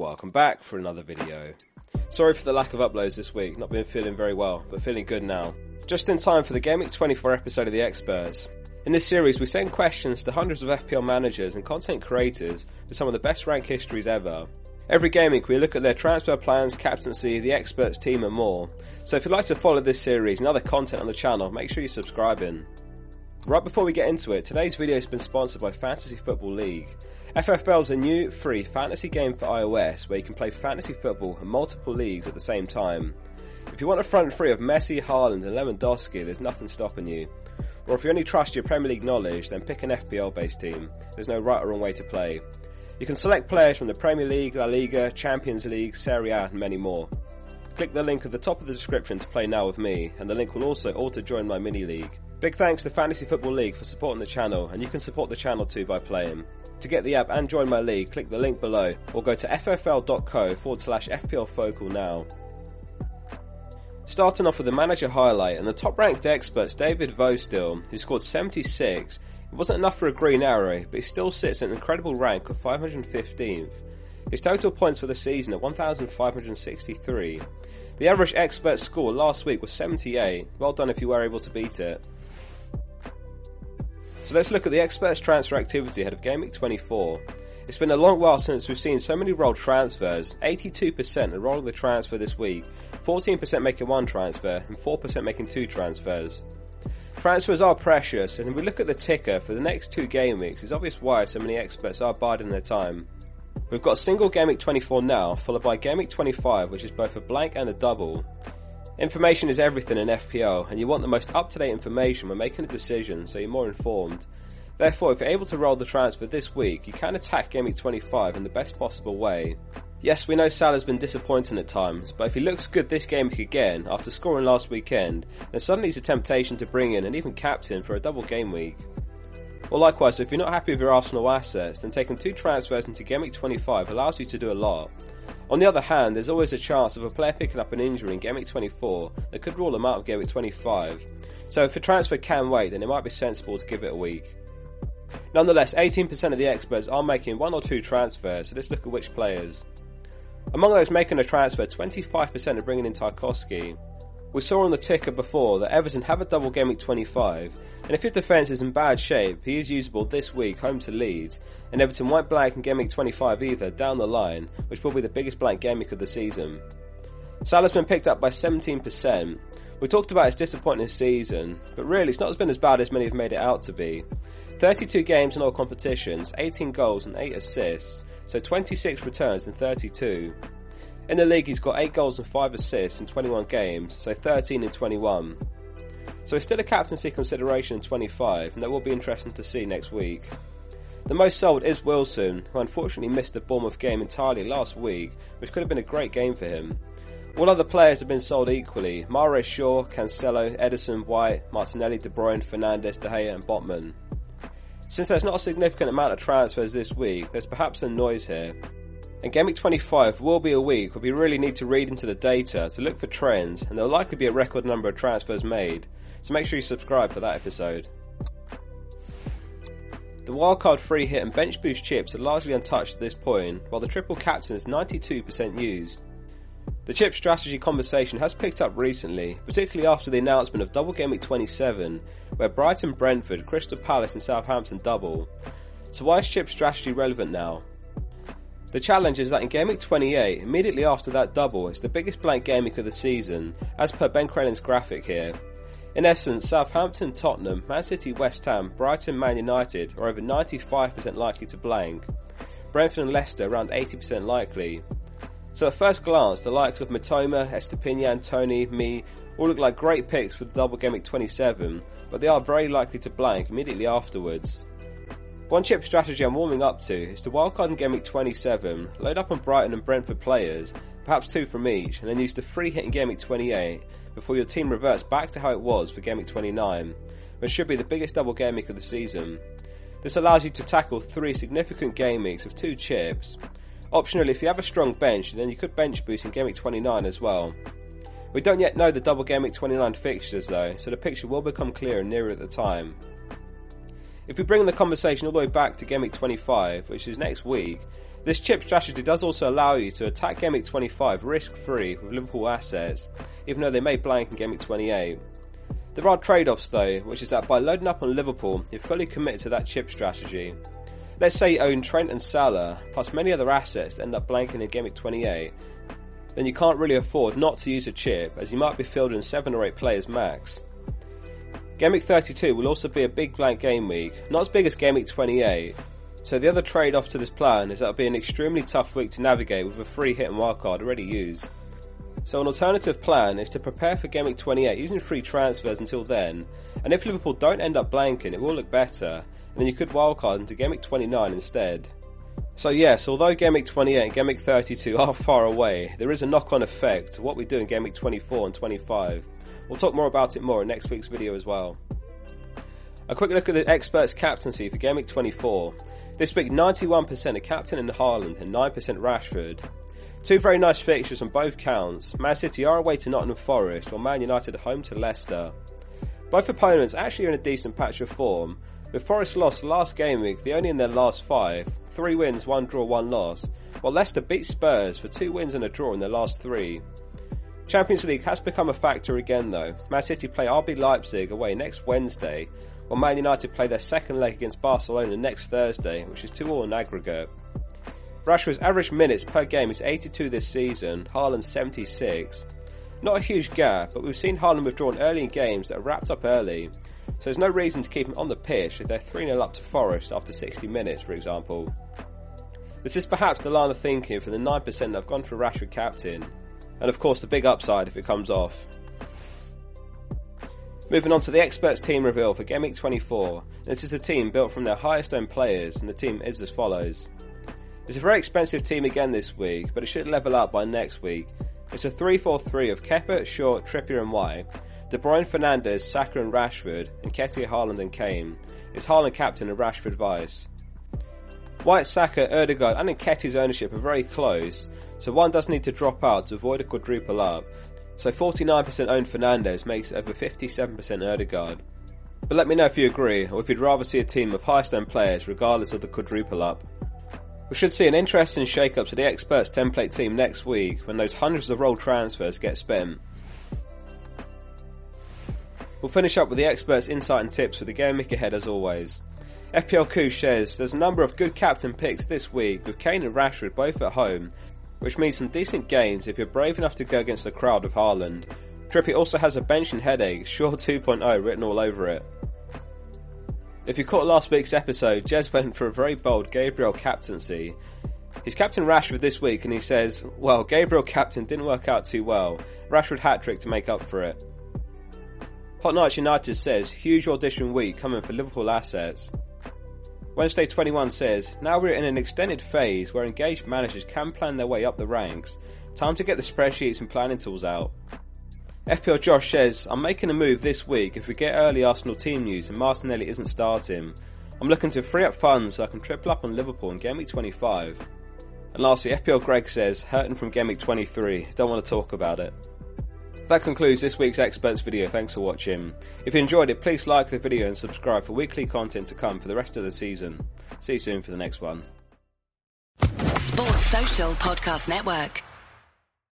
Welcome back for another video. Sorry for the lack of uploads this week, not been feeling very well, but feeling good now. Just in time for the Game Week 24 episode of The Experts. In this series, we send questions to hundreds of FPL managers and content creators for some of the best rank histories ever. Every game week, we look at their transfer plans, captaincy, the experts team, and more. So if you'd like to follow this series and other content on the channel, make sure you subscribe in. Right before we get into it, today's video has been sponsored by Fantasy Football League. FFL is a new, free fantasy game for iOS where you can play fantasy football in multiple leagues at the same time. If you want a front three of Messi, Haaland and Lewandowski, there's nothing stopping you. Or if you only trust your Premier League knowledge, then pick an FPL based team. There's no right or wrong way to play. You can select players from the Premier League, La Liga, Champions League, Serie A and many more. Click the link at the top of the description to play now with me, and the link will also auto join my mini league. Big thanks to Fantasy Football League for supporting the channel, and you can support the channel too by playing. To get the app and join my league, click the link below or go to ffl.co forward slash FPL Focal now. Starting off with the manager highlight and the top ranked experts David Vostil, who scored 76. It wasn't enough for a green arrow, but he still sits at an incredible rank of 515th. His total points for the season are 1,563. The average expert score last week was 78. Well done if you were able to beat it. So let's look at the experts transfer activity ahead of Game Week 24. It's been a long while since we've seen so many rolled transfers. 82% are rolling the transfer this week, 14% making one transfer, and 4% making two transfers. Transfers are precious, and if we look at the ticker for the next two game weeks, it's obvious why so many experts are biding their time. We've got single Game Week 24 now, followed by Game Week 25, which is both a blank and a double. Information is everything in FPL, and you want the most up to date information when making a decision so you're more informed. Therefore, if you're able to roll the transfer this week, you can attack Game Week 25 in the best possible way. Yes, we know Salah's been disappointing at times, but if he looks good this game week again, after scoring last weekend, then suddenly it's a temptation to bring in and even captain for a double game week. Well, likewise, if you're not happy with your Arsenal assets, then taking two transfers into Game Week 25 allows you to do a lot. On the other hand, there's always a chance of a player picking up an injury in Game Week 24 that could rule them out of Game Week 25. So if a transfer can wait, then it might be sensible to give it a week. Nonetheless, 18% of the experts are making one or two transfers, so let's look at which players. Among those making a transfer, 25% are bringing in Tarkowski. We saw on the ticker before that Everton have a double game week 25, and if your defence is in bad shape, he is usable this week home to Leeds, and Everton won't blank in game week 25 either down the line, which will be the biggest blank game week of the season. Salah's been picked up by 17%. We talked about his disappointing season, but really it's not been as bad as many have made it out to be. 32 games in all competitions, 18 goals and 8 assists, so 26 returns in 32. In the league, he's got 8 goals and 5 assists in 21 games, so 13 in 21. So he's still a captaincy consideration in 25, and that will be interesting to see next week. The most sold is Wilson, who unfortunately missed the Bournemouth game entirely last week, which could have been a great game for him. All other players have been sold equally Mahrez Shaw, Cancelo, Ederson, White, Martinelli, De Bruyne, Fernandes, De Gea, and Botman. Since there's not a significant amount of transfers this week, there's perhaps some noise here. And Game Week 25 will be a week where we really need to read into the data to look for trends, and there'll likely be a record number of transfers made, so make sure you subscribe for that episode. The wildcard free hit and bench boost chips are largely untouched at this point, while the triple captain is 92% used. The chip strategy conversation has picked up recently, particularly after the announcement of Double Game Week 27, where Brighton, Brentford, Crystal Palace, and Southampton double. So why is chip strategy relevant now? The challenge is that in Game Week 28, immediately after that double, it's the biggest blank game week of the season, as per Ben Crellin's graphic here. In essence, Southampton, Tottenham, Man City, West Ham, Brighton, Man United are over 95% likely to blank. Brentford and Leicester around 80% likely. So at first glance, the likes of Mitoma, Estupiñán, Toney, me all look like great picks for the double game week 27, but they are very likely to blank immediately afterwards. One chip strategy I'm warming up to is to wildcard in Game Week 27, load up on Brighton and Brentford players, perhaps two from each, and then use the free hit in Game Week 28 before your team reverts back to how it was for Game Week 29, which should be the biggest double game week of the season. This allows you to tackle three significant game weeks of two chips. Optionally, if you have a strong bench, then you could bench boost in Game Week 29 as well. We don't yet know the double Game Week 29 fixtures though, so the picture will become clearer nearer at the time. If we bring the conversation all the way back to Week 25, which is next week, This chip strategy does also allow you to attack Week 25 risk free with Liverpool assets, even though they may blank in Week 28. There are trade offs though, which is that by loading up on Liverpool, you're fully committed to that chip strategy. Let's say you own Trent and Salah, plus many other assets that end up blanking in Week 28, then you can't really afford not to use a chip, as you might be fielding 7 or 8 players max. Game Week 32 will also be a big blank game week, not as big as Game Week 28, so the other trade-off to this plan is that it'll be an extremely tough week to navigate with a free hit and wildcard already used. So an alternative plan is to prepare for Game Week 28 using free transfers until then, and if Liverpool don't end up blanking, it will look better, and then you could wildcard into Game Week 29 instead. So yes, although Game Week 28 and Game Week 32 are far away, there is a knock-on effect to what we do in Game Week 24 and 25. We'll talk more about it more in next week's video as well. A quick look at the experts' captaincy for Game Week 24. This week, 91% are captain in Haaland and 9% Rashford. Two very nice fixtures on both counts. Man City are away to Nottingham Forest, while Man United are home to Leicester. Both opponents actually are in a decent patch of form, with Forest lost last game week, the only in their last five, three wins, one draw, one loss, while Leicester beat Spurs for two wins and a draw in their last three. Champions League has become a factor again though. Man City play RB Leipzig away next Wednesday, while Man United play their second leg against Barcelona next Thursday, which is 2 all in aggregate. Rashford's average minutes per game is 82 this season, Haaland 76. Not a huge gap, but we've seen Haaland withdrawn early in games that are wrapped up early, so there's no reason to keep him on the pitch if they're 3 0 up to Forest after 60 minutes, for example. This is perhaps the line of thinking for the 9% that have gone for Rashford captain, and of course the big upside if it comes off. Moving on to the experts team reveal for Game 24. This is the team built from their highest owned players, and the team is as follows. It's a very expensive team again this week, but it should level up by next week. It's a 3-4-3 of Kepa, Shaw, Trippier and White, De Bruyne, Fernandes, Saka and Rashford, and Nketiah, Haaland and Kane. It's Haaland captain and Rashford vice. White, Saka, Odegaard and Nketiah's ownership are very close, so one does need to drop out to avoid a quadruple up, so 49% owned Fernandes makes over 57% Odegaard. But let me know if you agree, or if you'd rather see a team of high stone players regardless of the quadruple up. We should see an interesting shake-up to the experts template team next week when those hundreds of roll transfers get spent. We'll finish up with the experts' insight and tips for the game week ahead as always. FPL Coup shares there's a number of good captain picks this week with Kane and Rashford both at home which means some decent gains if you're brave enough to go against the crowd of Haaland. Trippier also has a bench and headache, Shaw 2.0 written all over it. If you caught last week's episode, Jez went for a very bold Gabriel captaincy. He's captain Rashford this week and he says, well, Gabriel captain didn't work out too well. Rashford hat trick to make up for it. Hot Knights United says, huge audition week coming for Liverpool assets. Wednesday 21 says, Now we're in an extended phase where engaged managers can plan their way up the ranks. Time to get the spreadsheets and planning tools out. FPL Josh says, I'm making a move this week if we get early Arsenal team news and Martinelli isn't starting. I'm looking to free up funds so I can triple up on Liverpool in Game Week 25. And lastly, FPL Greg says, hurting from Game Week 23, don't want to talk about it. That concludes this week's Experts video, thanks for watching. If you enjoyed it, please like the video and subscribe for weekly content to come for the rest of the season. See you soon for the next one. Sports Social Podcast Network.